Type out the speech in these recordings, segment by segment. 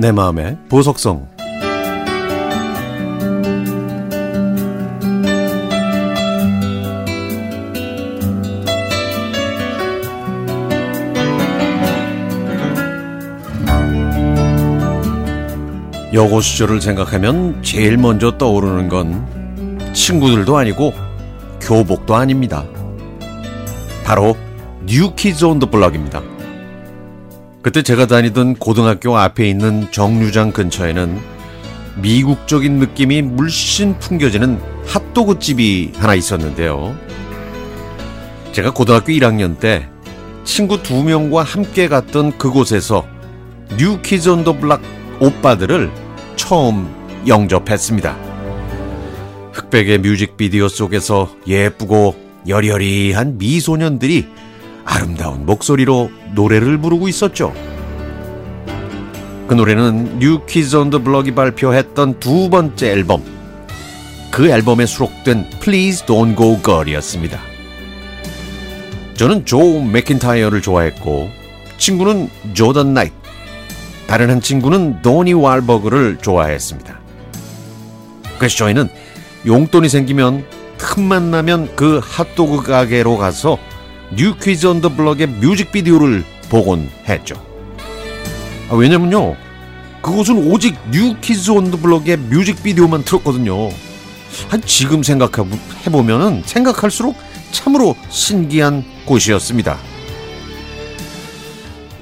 내 마음의 보석성 여고 시절을 생각하면 제일 먼저 떠오르는 건 친구들도 아니고 교복도 아닙니다. 바로 뉴키즈 온더 블럭입니다. 그때 제가 다니던 고등학교 앞에 있는 정류장 근처에는 미국적인 느낌이 물씬 풍겨지는 핫도그 집이 하나 있었는데요. 제가 고등학교 1학년 때 친구 두 명과 함께 갔던 그곳에서 뉴키즈 온 더 블락 오빠들을 처음 영접했습니다. 흑백의 뮤직비디오 속에서 예쁘고 여리여리한 미소년들이 아름다운 목소리로 노래를 부르고 있었죠. 그 노래는 New Kids on the Block이 발표했던 두 번째 앨범. 그 앨범에 수록된 Please Don't Go Girl이었습니다. 저는 조 맥킨타이어를 좋아했고 친구는 조던 나이트, 다른 한 친구는 도니 왈버그를 좋아했습니다. 그래서 저희는 용돈이 생기면 틈만 나면 그 핫도그 가게로 가서 New Kids on the Block의 뮤직비디오를 보곤 했죠. 아, 왜냐면요. 그곳은 오직 New Kids on the Block의 뮤직비디오만 틀었거든요. 한 지금 생각해보면은 생각할수록 참으로 신기한 곳이었습니다.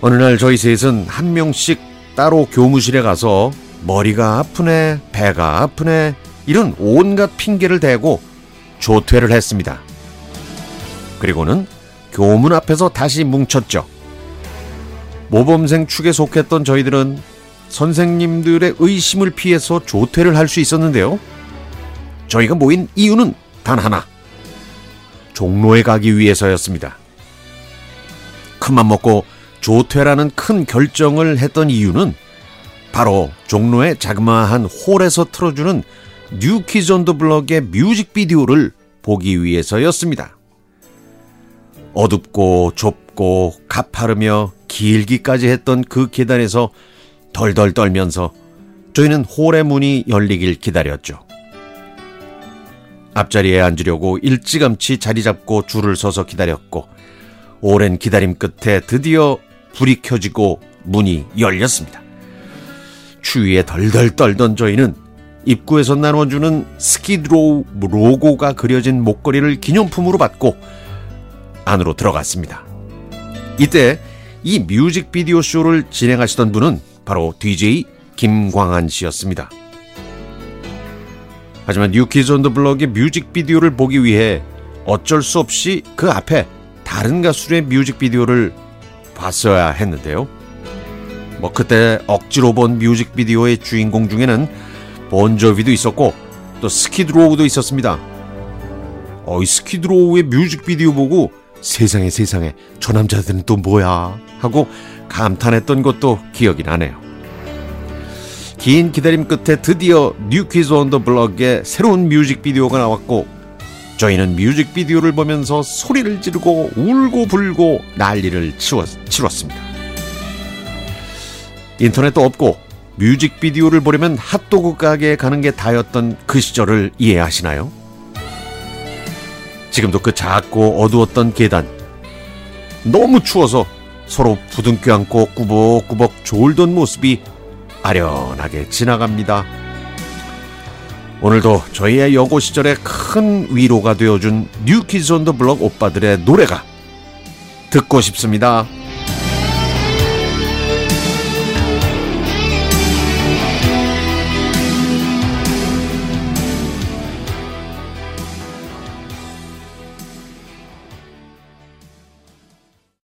어느 날 저희 셋은 한 명씩 따로 교무실에 가서 머리가 아프네, 배가 아프네, 이런 온갖 핑계를 대고 조퇴를 했습니다. 그리고는 교문 앞에서 다시 뭉쳤죠. 모범생 축에 속했던 저희들은 선생님들의 의심을 피해서 조퇴를 할 수 있었는데요. 저희가 모인 이유는 단 하나. 종로에 가기 위해서였습니다. 큰맘 먹고 조퇴라는 큰 결정을 했던 이유는 바로 종로의 자그마한 홀에서 틀어주는 더 블럭의 뮤직비디오를 보기 위해서였습니다. 어둡고 좁고 가파르며 길기까지 했던 그 계단에서 덜덜 떨면서 저희는 홀의 문이 열리길 기다렸죠. 앞자리에 앉으려고 일찌감치 자리 잡고 줄을 서서 기다렸고 오랜 기다림 끝에 드디어 불이 켜지고 문이 열렸습니다. 추위에 덜덜 떨던 저희는 입구에서 나눠주는 Skid Row 로고가 그려진 목걸이를 기념품으로 받고 안으로 들어갔습니다. 이때 이 뮤직비디오 쇼를 진행하시던 분은 바로 DJ 김광한 씨였습니다. 하지만 New Kids on the Block의 뮤직비디오를 보기 위해 어쩔 수 없이 그 앞에 다른 가수의 뮤직비디오를 봤어야 했는데요. 뭐 그때 억지로 본 뮤직비디오의 주인공 중에는 Bon Jovi도 있었고 또 Skid Row도 있었습니다. 어이 Skid Row의 뮤직비디오 보고 세상에 세상에 저 남자들은 또 뭐야 하고 감탄했던 것도 기억이 나네요. 긴 기다림 끝에 드디어 New Kids on the Block의 새로운 뮤직비디오가 나왔고 저희는 뮤직비디오를 보면서 소리를 지르고 울고 불고 난리를 치웠, 치렀습니다. 인터넷도 없고 뮤직비디오를 보려면 핫도그 가게에 가는 게 다였던 그 시절을 이해하시나요? 지금도 그 작고 어두웠던 계단. 너무 추워서 서로 부둥켜 안고 꾸벅꾸벅 졸던 모습이 아련하게 지나갑니다. 오늘도 저희의 여고 시절에 큰 위로가 되어준 뉴키즈 온 더 블럭 오빠들의 노래가 듣고 싶습니다.